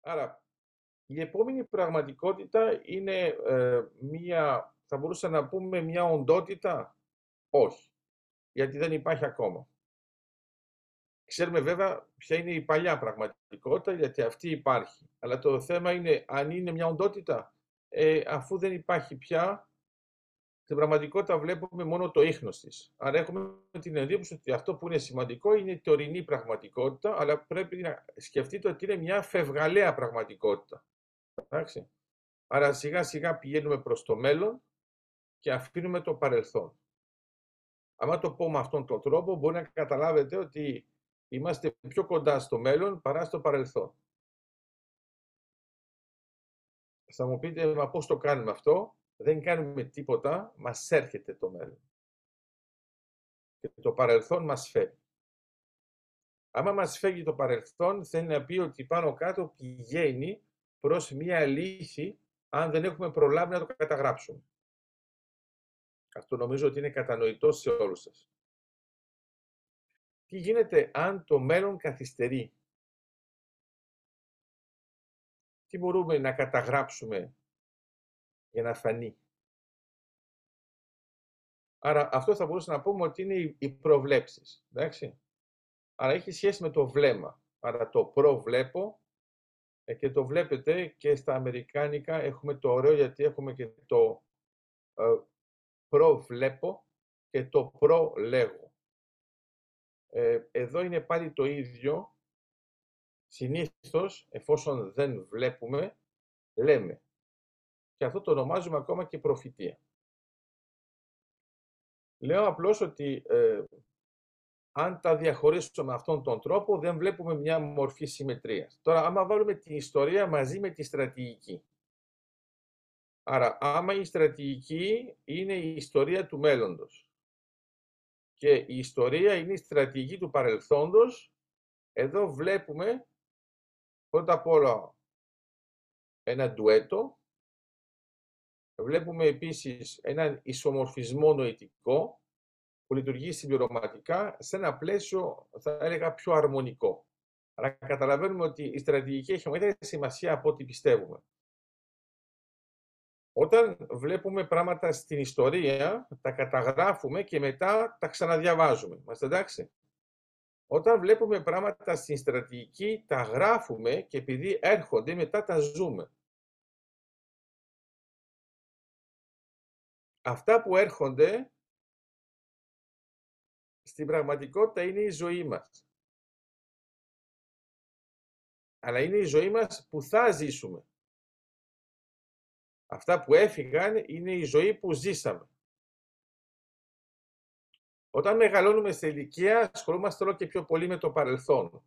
Άρα, η επόμενη πραγματικότητα είναι ε, μία, θα μπορούσα να πούμε, μία οντότητα; Όχι, γιατί δεν υπάρχει ακόμα. Ξέρουμε βέβαια ποια είναι η παλιά πραγματικότητα, γιατί αυτή υπάρχει. Αλλά το θέμα είναι αν είναι μια οντότητα, ε, αφού δεν υπάρχει πια, στην πραγματικότητα βλέπουμε μόνο το ίχνος της. Άρα έχουμε την εντύπωση ότι αυτό που είναι σημαντικό είναι η τωρινή πραγματικότητα, αλλά πρέπει να σκεφτείτε ότι είναι μια φευγαλαία πραγματικότητα. Εντάξει. Άρα σιγά σιγά πηγαίνουμε προς το μέλλον και αφήνουμε το παρελθόν. Αν το πω με αυτόν τον τρόπο, μπορεί να καταλάβετε ότι είμαστε πιο κοντά στο μέλλον παρά στο παρελθόν. Θα μου πείτε, μα πώς το κάνουμε αυτό; Δεν κάνουμε τίποτα, μας έρχεται το μέλλον. Και το παρελθόν μας φεύγει. Άμα μας φεύγει το παρελθόν, θέλει να πει ότι πάνω κάτω πηγαίνει προς μία λύση, αν δεν έχουμε προλάβει να το καταγράψουμε. Αυτό νομίζω ότι είναι κατανοητό σε όλους σας. Τι γίνεται αν το μέλλον καθυστερεί; Τι μπορούμε να καταγράψουμε για να φανεί. Άρα αυτό θα μπορούσαμε να πούμε ότι είναι οι προβλέψεις. Εντάξει. Άρα έχει σχέση με το βλέμμα. Άρα το προβλέπω ε, και το βλέπετε και στα αμερικάνικα έχουμε το ωραίο γιατί έχουμε και το ε, προβλέπω και το προλέγω. Ε, εδώ είναι πάλι το ίδιο. Συνήθως, εφόσον δεν βλέπουμε, λέμε. Και αυτό το ονομάζουμε ακόμα και προφητεία. Λέω απλώς ότι ε, αν τα διαχωρίσουμε με αυτόν τον τρόπο, δεν βλέπουμε μια μορφή συμμετρίας. Τώρα, άμα βάλουμε την ιστορία μαζί με τη στρατηγική. Άρα, άμα η στρατηγική είναι η ιστορία του μέλλοντος και η ιστορία είναι η στρατηγική του παρελθόντος. Εδώ βλέπουμε πρώτα απ' όλα ένα ντουέτο. Βλέπουμε επίσης έναν ισομορφισμό νοητικό που λειτουργεί συμπληρωματικά σε ένα πλαίσιο, θα έλεγα, πιο αρμονικό. Αλλά καταλαβαίνουμε ότι η στρατηγική έχει μεγαλύτερη σημασία από ό,τι πιστεύουμε. Όταν βλέπουμε πράγματα στην ιστορία, τα καταγράφουμε και μετά τα ξαναδιαβάζουμε. Είμαστε εντάξει; Όταν βλέπουμε πράγματα στην στρατηγική, τα γράφουμε και επειδή έρχονται, μετά τα ζούμε. Αυτά που έρχονται, στην πραγματικότητα είναι η ζωή μας. Αλλά είναι η ζωή μας που θα ζήσουμε. Αυτά που έφυγαν είναι η ζωή που ζήσαμε. Όταν μεγαλώνουμε σε ηλικία, ασχολούμαστε όλο και πιο πολύ με το παρελθόν.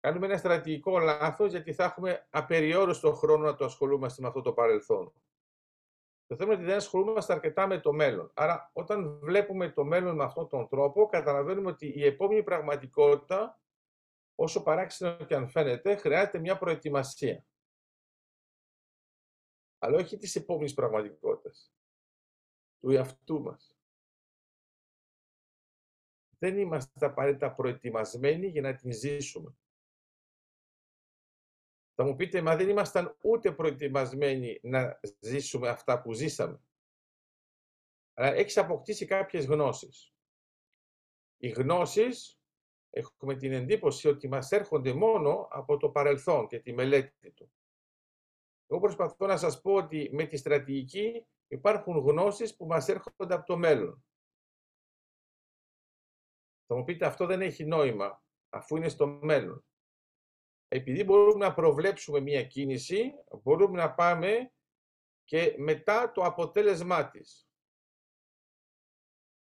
Κάνουμε ένα στρατηγικό λάθος, γιατί θα έχουμε απεριόριστο χρόνο να το ασχολούμαστε με αυτό το παρελθόν. Το θέμα είναι ότι δεν ασχολούμαστε αρκετά με το μέλλον. Άρα, όταν βλέπουμε το μέλλον με αυτόν τον τρόπο, καταλαβαίνουμε ότι η επόμενη πραγματικότητα, όσο παράξενο και αν φαίνεται, χρειάζεται μια προετοιμασία αλλά όχι της επόμενης πραγματικότητας, του εαυτού μας. Δεν είμαστε απαραίτητα προετοιμασμένοι για να την ζήσουμε. Θα μου πείτε, μα δεν ήμασταν ούτε προετοιμασμένοι να ζήσουμε αυτά που ζήσαμε. Αλλά έχεις αποκτήσει κάποιες γνώσεις. Οι γνώσεις, έχουμε την εντύπωση ότι μας έρχονται μόνο από το παρελθόν και τη μελέτη του. Εγώ προσπαθώ να σας πω ότι με τη στρατηγική υπάρχουν γνώσεις που μας έρχονται από το μέλλον. Θα μου πείτε αυτό δεν έχει νόημα, αφού είναι στο μέλλον. Επειδή μπορούμε να προβλέψουμε μία κίνηση, μπορούμε να πάμε και μετά το αποτέλεσμά της.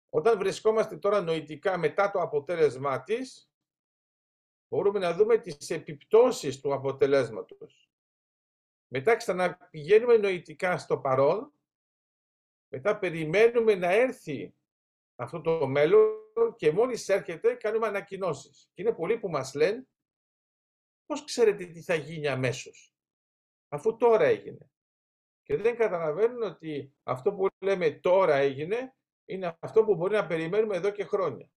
Όταν βρισκόμαστε τώρα νοητικά μετά το αποτέλεσμά της, μπορούμε να δούμε τις επιπτώσεις του αποτελέσματος. Μετά ξαναπηγαίνουμε νοητικά στο παρόν, μετά περιμένουμε να έρθει αυτό το μέλλον και μόλις έρχεται κάνουμε ανακοινώσεις. Και είναι πολλοί που μας λένε πώς ξέρετε τι θα γίνει αμέσως, αφού τώρα έγινε; Και δεν καταλαβαίνουν ότι αυτό που λέμε τώρα έγινε είναι αυτό που μπορεί να περιμένουμε εδώ και χρόνια.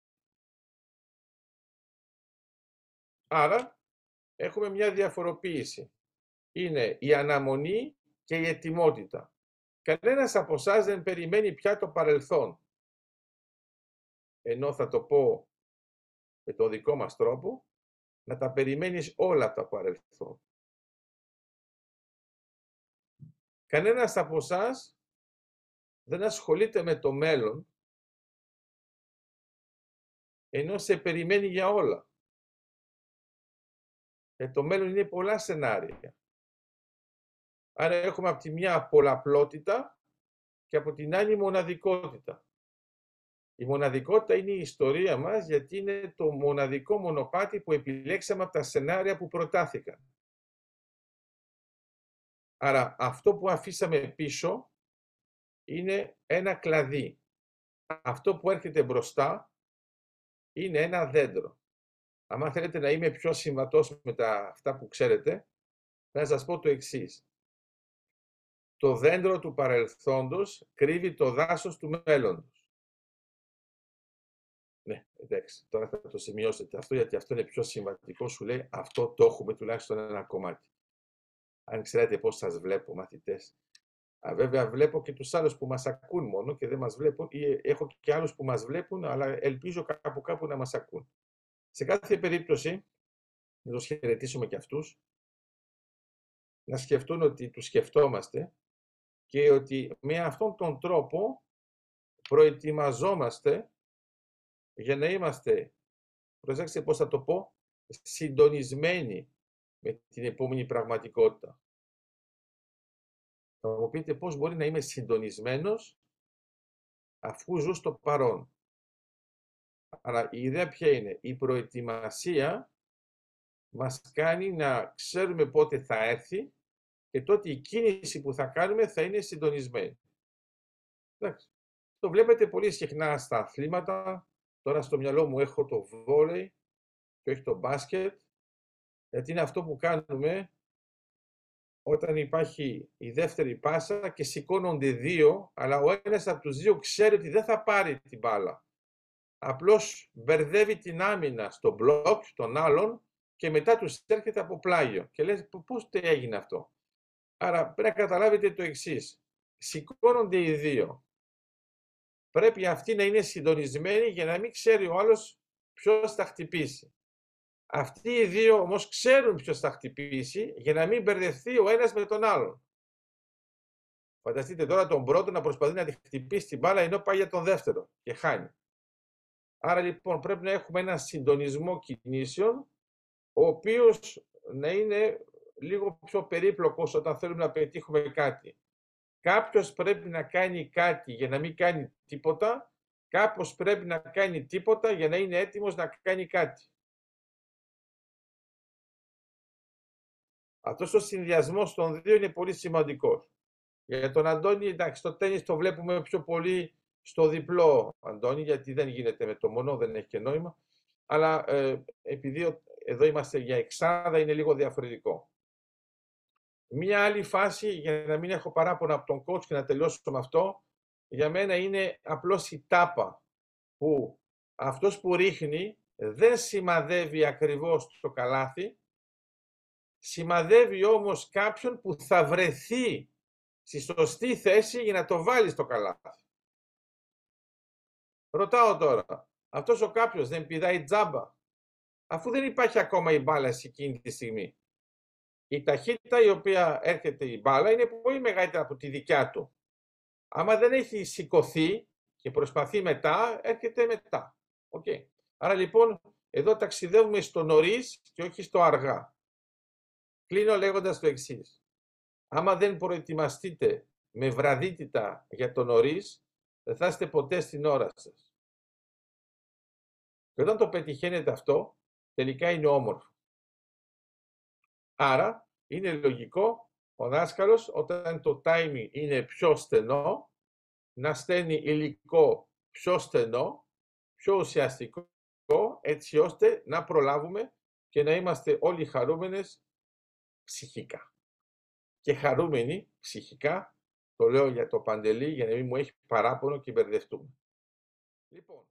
Άρα έχουμε μια διαφοροποίηση. είναι η αναμονή και η ετοιμότητα. Κανένας από εσάς δεν περιμένει πια το παρελθόν. Ενώ θα το πω με το δικό μας τρόπο, να τα περιμένεις όλα τα παρελθόν. Κανένας από εσάς δεν ασχολείται με το μέλλον, ενώ σε περιμένει για όλα. Ε, το μέλλον είναι πολλά σενάρια. Άρα έχουμε από τη μια πολλαπλότητα και από την άλλη μοναδικότητα. Η μοναδικότητα είναι η ιστορία μας γιατί είναι το μοναδικό μονοπάτι που επιλέξαμε από τα σενάρια που προτάθηκαν. Άρα αυτό που αφήσαμε πίσω είναι ένα κλαδί. Αυτό που έρχεται μπροστά είναι ένα δέντρο. Αν θέλετε να είμαι πιο συμβατός με τα, αυτά που ξέρετε, θα σας πω το εξής. Το δέντρο του παρελθόντος κρύβει το δάσος του μέλλοντος. Ναι, εντάξει, τώρα θα το σημειώσετε αυτό, γιατί αυτό είναι πιο συμβατικό, σου λέει, αυτό το έχουμε τουλάχιστον ένα κομμάτι. Αν ξέρετε πώς σας βλέπω, μαθητές. Α, βέβαια, βλέπω και τους άλλους που μας ακούν μόνο και δεν μας βλέπουν, ή έχω και άλλους που μας βλέπουν, αλλά ελπίζω κάπου κάπου να μας ακούν. Σε κάθε περίπτωση, να τους χαιρετήσουμε και αυτούς, να σκεφτούν ότι τους σκεφτόμαστε και ότι με αυτόν τον τρόπο προετοιμαζόμαστε για να είμαστε, προσέξτε πώς θα το πω, συντονισμένοι με την επόμενη πραγματικότητα. Θα μου πείτε πώς μπορεί να είμαι συντονισμένος αφού ζω στο παρόν. Άρα η ιδέα ποια είναι; Η προετοιμασία μας κάνει να ξέρουμε πότε θα έρθει και τότε η κίνηση που θα κάνουμε θα είναι συντονισμένη. Εντάξει. Το βλέπετε πολύ συχνά στα αθλήματα. Τώρα στο μυαλό μου έχω το βόλεϊ και όχι το μπάσκετ. Γιατί είναι αυτό που κάνουμε όταν υπάρχει η δεύτερη πάσα και σηκώνονται δύο, αλλά ο ένας από τους δύο ξέρει ότι δεν θα πάρει την μπάλα. Απλώς μπερδεύει την άμυνα στο μπλοκ των άλλων και μετά τους έρχεται από πλάγιο. Και λες πώς έγινε αυτό; Άρα πρέπει να καταλάβετε το εξής. Σηκώνονται οι δύο. Πρέπει αυτοί να είναι συντονισμένοι για να μην ξέρει ο άλλος ποιος θα χτυπήσει. Αυτοί οι δύο όμως ξέρουν ποιος θα χτυπήσει για να μην μπερδευτεί ο ένας με τον άλλον. Φανταστείτε τώρα τον πρώτο να προσπαθεί να τη χτυπήσει την μπάλα ενώ πάει για τον δεύτερο και χάνει. Άρα λοιπόν πρέπει να έχουμε ένα συντονισμό κινήσεων ο οποίος να είναι λίγο πιο περίπλοκος όταν θέλουμε να πετύχουμε κάτι. Κάποιος πρέπει να κάνει κάτι για να μην κάνει τίποτα, κάποιος πρέπει να κάνει τίποτα για να είναι έτοιμος να κάνει κάτι. Αυτός ο συνδυασμός των δύο είναι πολύ σημαντικός. Για τον Αντώνη, εντάξει, το τέννις το βλέπουμε πιο πολύ στο διπλό, Αντώνη, γιατί δεν γίνεται με το μόνο, δεν έχει και νόημα. Αλλά ε, επειδή εδώ είμαστε για εξάδα, είναι λίγο διαφορετικό. Μία άλλη φάση, για να μην έχω παράπονα από τον coach και να τελειώσω με αυτό, για μένα είναι απλώς η τάπα, που αυτός που ρίχνει δεν σημαδεύει ακριβώς το καλάθι, σημαδεύει όμως κάποιον που θα βρεθεί στη σωστή θέση για να το βάλει στο καλάθι. Ρωτάω τώρα, αυτός ο κάποιος δεν πηδάει τζάμπα, αφού δεν υπάρχει ακόμα η μπάλα σε εκείνη τη στιγμή. Η ταχύτητα η οποία έρχεται η μπάλα είναι πολύ μεγαλύτερη από τη δικιά του. Άμα δεν έχει σηκωθεί και προσπαθεί μετά, έρχεται μετά. Okay. Άρα λοιπόν, εδώ ταξιδεύουμε στο νωρίς και όχι στο αργά. Κλείνω λέγοντας το εξής. Άμα δεν προετοιμαστείτε με βραδύτητα για το νωρίς, δεν θα είστε ποτέ στην ώρα σας. Και όταν το πετυχαίνετε αυτό, τελικά είναι όμορφο. Άρα, είναι λογικό ο δάσκαλος όταν το timing είναι πιο στενό, να στέλνει υλικό πιο στενό, πιο ουσιαστικό, έτσι ώστε να προλάβουμε και να είμαστε όλοι χαρούμενες ψυχικά. Και χαρούμενοι ψυχικά, το λέω για το παντελή, για να μην μου έχει παράπονο και μπερδευτούμε. Λοιπόν,